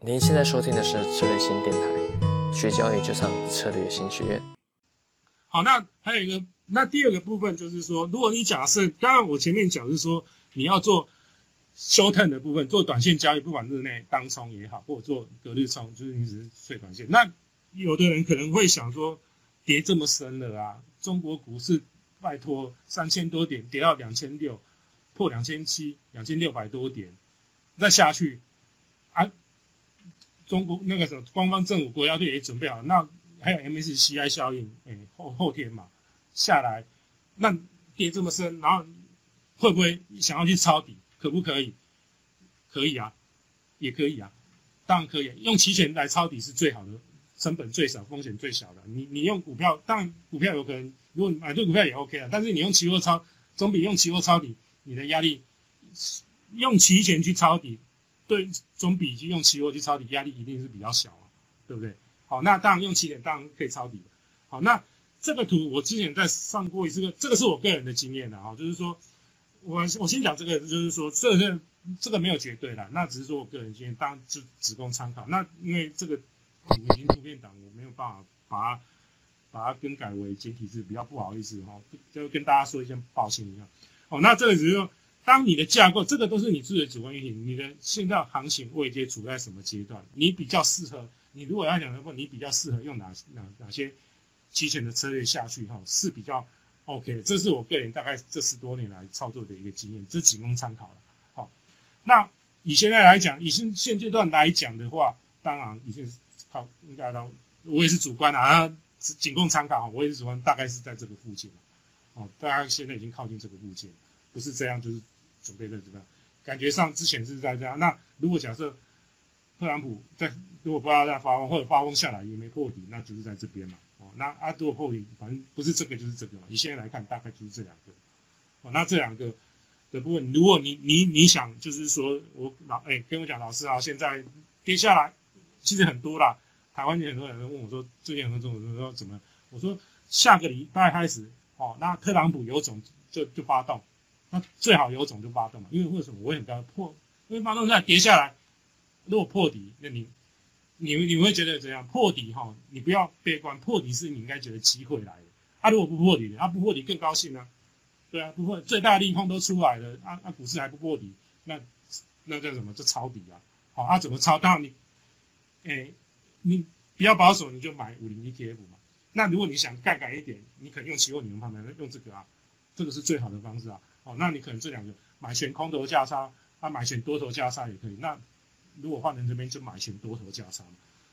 您现在收听的是策略新电台，学交易就上策略新学院。好，那还有一个，那第二个部分就是说，如果你假设刚刚我前面讲是说你要做 short term 的部分，做短线交易，不管日内当冲也好，或者做隔日冲，就是你只是睡短线。那有的人可能会想说，跌这么深了啊，中国股市拜托三千多点跌到两千六，破两千七，两千六百多点，再下去，中国那个什么官方政府国家队也准备好，那还有 MSCI 效应，哎，后后天嘛下来，那跌这么深，然后会不会想要去抄底？可不可以？可以啊，也可以啊，当然可以，用期权来抄底是最好的。成本最少，风险最小的。你你用股票，当然股票有可能，如果你买对股票也 OK 啊。但是你用期货抄，总比用期货抄底，你的压力用期权去抄底，对，总比去用期货去抄底压力一定是比较小啊，对不对？好，那当然用期点当然可以抄底好，那这个图我之前在上过一次，这个是我个人的经验的哈，就是说我我先讲这个，就是说这个这个没有绝对的，那只是说我个人经验，当然就只供参考。那因为这个。已经图片档，我没有办法把它把它更改为简体字，比较不好意思哈，就跟大家说一声抱歉一下。哦，那这个只是说，当你的架构，这个都是你自己的主观意识，你的现在行情位阶处在什么阶段，你比较适合，你如果要讲的话，你比较适合用哪哪哪些期权的策略下去哈，是比较 OK。这是我个人大概这十多年来操作的一个经验，这仅供参考了。好，那以现在来讲，以现现阶段来讲的话，当然已经。好，应该都我也是主观的啊，仅供参考我也是主观，大概是在这个附近哦，大家现在已经靠近这个附近，不是这样，就是准备在这个感觉上之前是在这样。那如果假设特朗普在如果不要再发疯，或者发疯下来也没破底，那就是在这边嘛。哦，那阿杜后底，反正不是这个就是这个嘛。你现在来看，大概就是这两个。哦，那这两个的部分，如果你你你想就是说我老哎跟我讲老师啊，现在跌下来。其实很多啦，台湾有很多人问我说，最近很多人说怎么？我说下个礼拜开始，哦，那特朗普有种就就发动，那最好有种就发动嘛，因为为什么？我很高破，因为发动下跌下来，如果破底，那你你你会觉得怎样？破底哈，你不要悲观，破底是你应该觉得机会来的。啊，如果不破底，他不破底更高兴呢？对啊，不破最大利空都出来了，啊啊，股市还不破底，那那叫什么？就抄底啊！好，啊怎么抄？当然你。哎，你比较保守，你就买五零 ETF 嘛。那如果你想杠杆一点，你可能用期货、你们方面用这个啊，这个是最好的方式啊。哦，那你可能这两个买选空头价差，啊买选多头价差也可以。那如果换成这边就买选多头价差。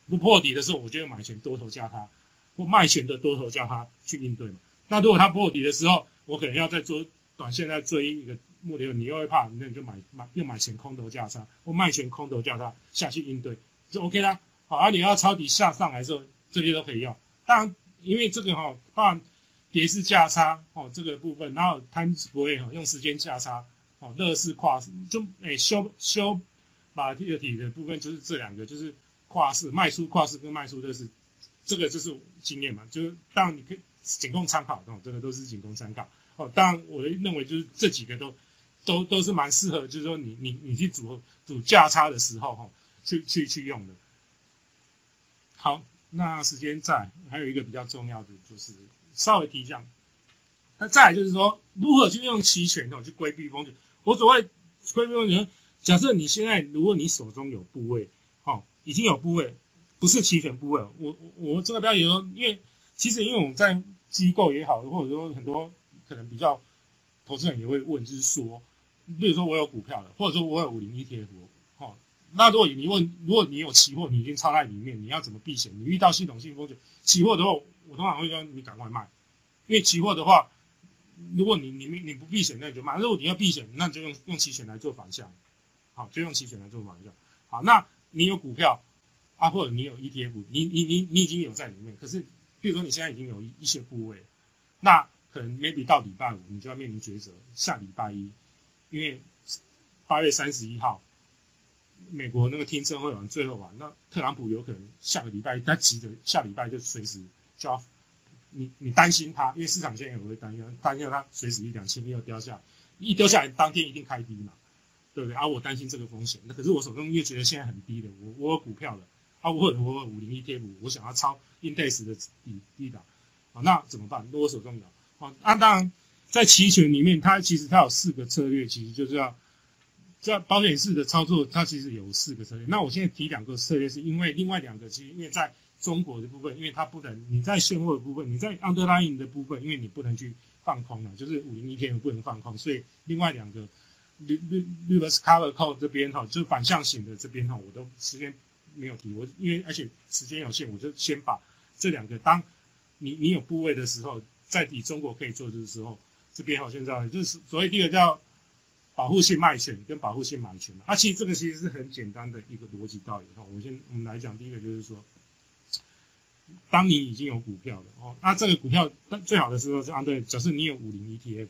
不破底的时候，我就买选多头价差，或卖选的多头价差去应对嘛。那如果它破底的时候，我可能要再做短线再追一个目标，你又会怕，那你就买买又买选空头价差，或卖选空头价差下去应对。就 OK 啦，好，而你要抄底下上来的时候，这些都可以用。当然，因为这个哈，当然叠式价差哦，这个部分，然后 time spray 哈，用时间价差哦，乐视跨式就诶修修把第二体的部分就是这两个，就是跨式卖出跨式跟卖出乐视，这个就是经验嘛，就是当然你可以仅供参考哦，这个都是仅供参考哦。当然，我认为就是这几个都都都是蛮适合，就是说你你你去组组价差的时候哈。去去去用的，好，那时间在，还有一个比较重要的就是稍微提一下，那再来就是说如何去用期权哦去规避风险。我所谓规避风险，假设你现在如果你手中有部位，哦，已经有部位，不是期权部位，我我这个标题说，因为其实因为我们在机构也好，或者说很多可能比较投资人也会问，就是说，比如说我有股票的，或者说我有五零 ETF。那如果你问，如果你有期货，你已经抄在里面，你要怎么避险？你遇到系统性风险，期货的话，我通常会说你赶快卖，因为期货的话，如果你你你不避险，那你就卖；如果你要避险，那你就用用期权来做反向，好，就用期权来做反向。好，那你有股票啊，或者你有 ETF，你你你你已经有在里面，可是，比如说你现在已经有一一些部位，那可能 maybe 到礼拜五，你就要面临抉择。下礼拜一，因为八月三十一号。美国那个听证会完最后完，那特朗普有可能下个礼拜他急着下礼拜就随时就要你你担心他，因为市场现在也会担心担心他随时一两千又掉下，一掉下来当天一定开低嘛，对不对？啊，我担心这个风险，那可是我手中又觉得现在很低的，我我有股票了，啊，我我有五零一 T 五我想要抄 index 的底低档，啊，那怎么办？那我手中有，啊，啊，当然在期权里面，它其实它有四个策略，其实就是要在保险式的操作，它其实有四个策略。那我现在提两个策略，是因为另外两个其实因为在中国的部分，因为它不能你在现货的部分，你在 underlying 的部分，因为你不能去放空了，就是五零 ETF 不能放空，所以另外两个。绿绿绿的 cover call 这边哈，就是反向型的这边哈，我都时间没有提，我因为而且时间有限，我就先把这两个，当你你有部位的时候，在你中国可以做的时候，这边好现在就是所谓第一个叫保护性卖权跟保护性买权嘛，啊，其实这个其实是很简单的一个逻辑道理哈。我们先我们来讲第一个就是说，当你已经有股票了哦，那这个股票最好的时候是按对，假设你有五零 ETF。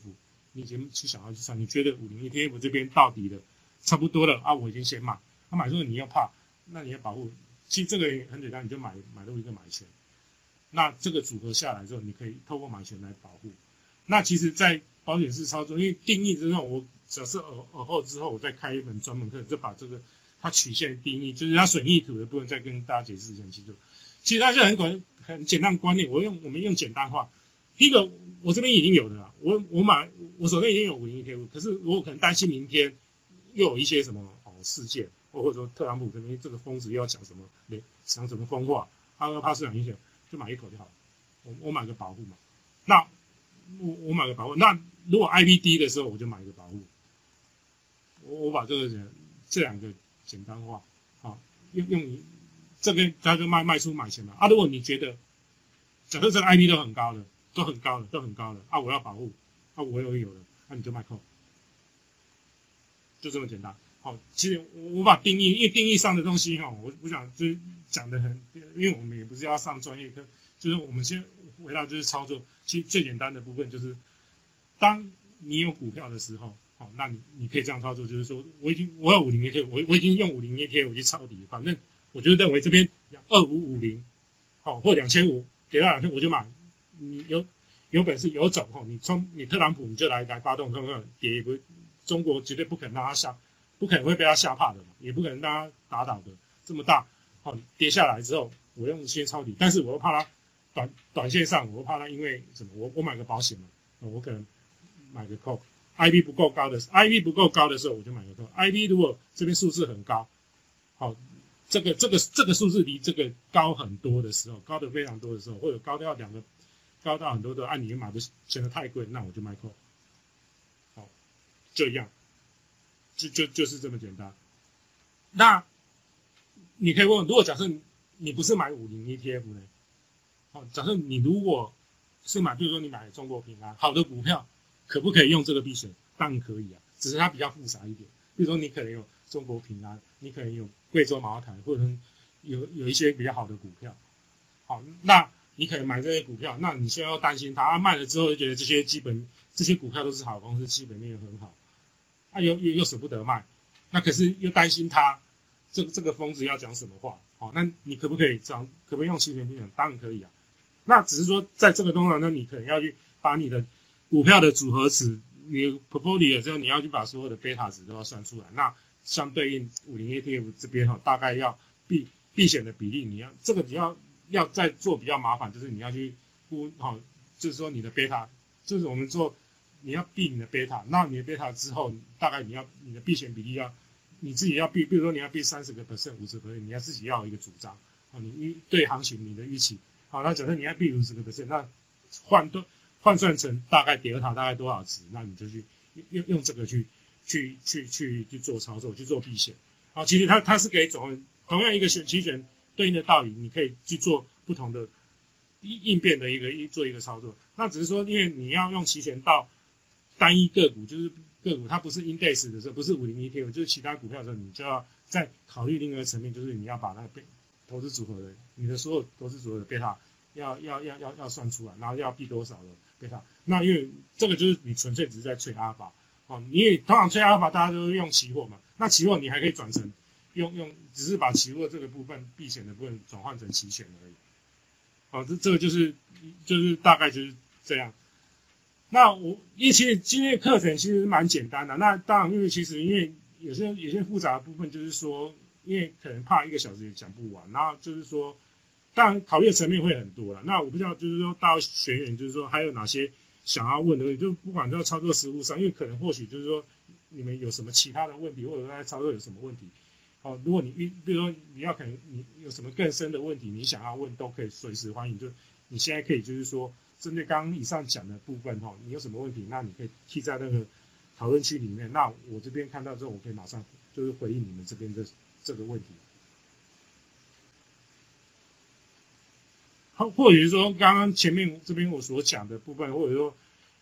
你已经去想要去上，你觉得五零 ETF 这边到底的差不多了啊？我已经先买，那买之后你要怕，那你要保护，其实这个很简单，你就买买入一个买权，那这个组合下来之后，你可以透过买权来保护。那其实，在保险式操作，因为定义之后，我假设耳耳后之后，我再开一门专门课，就把这个它曲线定义，就是它损益图的部分，再跟大家解释一下清楚。其实它是很管很简单观念，我用我们用简单化。第一个，我这边已经有的了，我我买，我手上已经有五零 ETF，可是我可能担心明天又有一些什么哦事件，或或者说特朗普这边这个疯子又要讲什么，讲什么疯话，他要怕市场影响，就买一口就好了，我我买个保护嘛。那我我买个保护，那如果 IP 低的时候，我就买一个保护。我我把这个这两个简单化，好用用这边他就卖卖出买钱嘛。啊，如果你觉得假设这个 IP 都很高的。都很高的，都很高的啊！我要保护啊！我有有的，那你就卖空，就这么简单。好，其实我把定义，因为定义上的东西哈，我我想就讲的很，因为我们也不是要上专业课，就是我们先回到就是操作。其实最简单的部分就是，当你有股票的时候，好，那你你可以这样操作，就是说我已经我有五零 A T，我我已经用五零 A T 我去抄底，反正我就认为这边二五五零，好或两千五跌到两千我就买。你有有本事有种吼，你冲你特朗普你就来来发动，看看跌也不？中国绝对不可能让他吓，不可能会被他吓怕的嘛，也不可能让他打倒的这么大，好跌下来之后，我用先抄底，但是我又怕他短短线上，我怕他因为什么？我我买个保险嘛，我可能买个 call，IB 不够高的，IB 不够高的时候我就买个 call，IB 如果这边数字很高，好，这个这个这个数字离这个高很多的时候，高的非常多的时候，或者高到两个。高到很多的，按你买的显得太贵，那我就卖扣。好，这样，就就就是这么简单。那你可以问，如果假设你不是买五零 ETF 呢？好，假设你如果是买，比如说你买中国平安好的股票，可不可以用这个避险？当然可以啊，只是它比较复杂一点。比如说你可能有中国平安，你可能有贵州茅台，或者有有一些比较好的股票。好，那。你可能买这些股票，那你现在要担心它卖了之后，就觉得这些基本这些股票都是好公司，基本面也很好，啊又又又舍不得卖，那可是又担心它这这个疯子要讲什么话，好，那你可不可以讲？可不可以用期权避险？当然可以啊。那只是说在这个东西，那你可能要去把你的股票的组合值，你 portfolio 之后，你要去把所有的贝塔值都要算出来。那相对应五零 ETF 这边哈，大概要避避险的比例，你要这个你要。要再做比较麻烦，就是你要去估好，就是说你的贝塔，就是我们做你要避你的贝塔，那你的贝塔之后，大概你要你的避险比例要你自己要避，比如说你要避三十个 percent、五十 percent，你要自己要有一个主张啊，你预对行情你的预期好，那假设你要避五十个 percent，那换算换算成大概德尔塔大概多少值，那你就去用用这个去去去去去做操作，去做避险好，其实它它是给总同样一个选期权。对应的道理，你可以去做不同的应应变的一个一做一个操作。那只是说，因为你要用期权到单一个股，就是个股它不是 index 的时候，不是五零 ETF，就是其他股票的时候，你就要再考虑另一个层面，就是你要把那个被投资组合的你的所有投资组合的贝塔要要要要要算出来，然后要避多少的贝塔。那因为这个就是你纯粹只是在吹阿尔法哦，你也通常吹阿尔法，大家都是用期货嘛。那期货你还可以转成。用用只是把期货这个部分避险的部分转换成期权而已，好，这这个就是就是大概就是这样。那我因为其实今天的课程其实蛮简单的，那当然因为其实因为有些有些复杂的部分，就是说，因为可能怕一个小时也讲不完，然后就是说，当然考虑的层面会很多了。那我不知道，就是说到学员，就是说还有哪些想要问的问题，就不管在操作实务上，因为可能或许就是说你们有什么其他的问题，或者在操作有什么问题，哦，如果你比比如说你要可能你有什么更深的问题，你想要问都可以随时欢迎，就你现在可以就是说针对刚刚以上讲的部分哈，你有什么问题，那你可以贴在那个。讨论区里面，那我这边看到之后，我可以马上就是回应你们这边的这个问题。好，或者是说刚刚前面这边我所讲的部分，或者说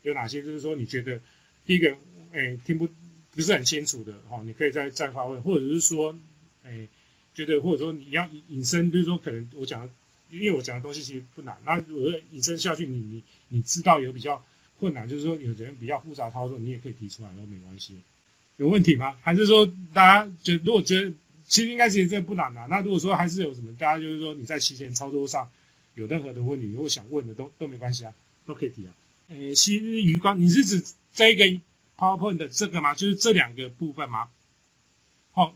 有哪些就是说你觉得第一个哎听不不是很清楚的哈，你可以再再发问，或者是说哎觉得或者说你要引申，就是说可能我讲，因为我讲的东西其实不难，那我引申下去，你你你知道有比较。困难就是说，有人比较复杂操作，你也可以提出来都没关系。有问题吗？还是说大家觉如果觉得其实应该其实这不难的？那如果说还是有什么，大家就是说你在期前操作上有任何的问题，如果想问的都都没关系啊，都可以提啊。呃，昔日余光，你是指这一个 PowerPoint 的这个吗？就是这两个部分吗？好，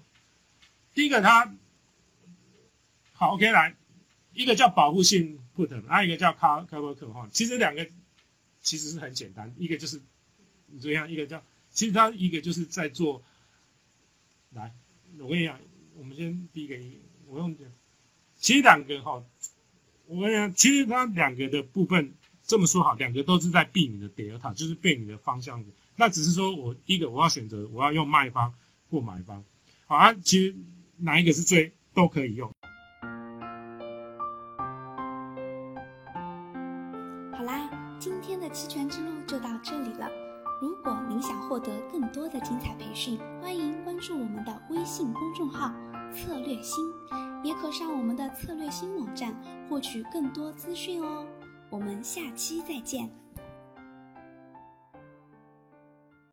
第一个它好 OK 来，一个叫保护性 Put，还有一个叫 cover cover 哈，其实两个。其实是很简单，一个就是你这样，一个叫，其实它一个就是在做，来，我跟你讲，我们先第一个，我用，其实两个哈，我跟你讲，其实它两个的部分这么说好，两个都是在避你的德尔塔，就是避你的方向的，那只是说我一个我要选择我要用卖方或买方，好啊，其实哪一个是最都可以用。好啦，今天的期权之路就到这里了。如果您想获得更多的精彩培训，欢迎关注我们的微信公众号“策略新”，也可上我们的策略新网站获取更多资讯哦。我们下期再见。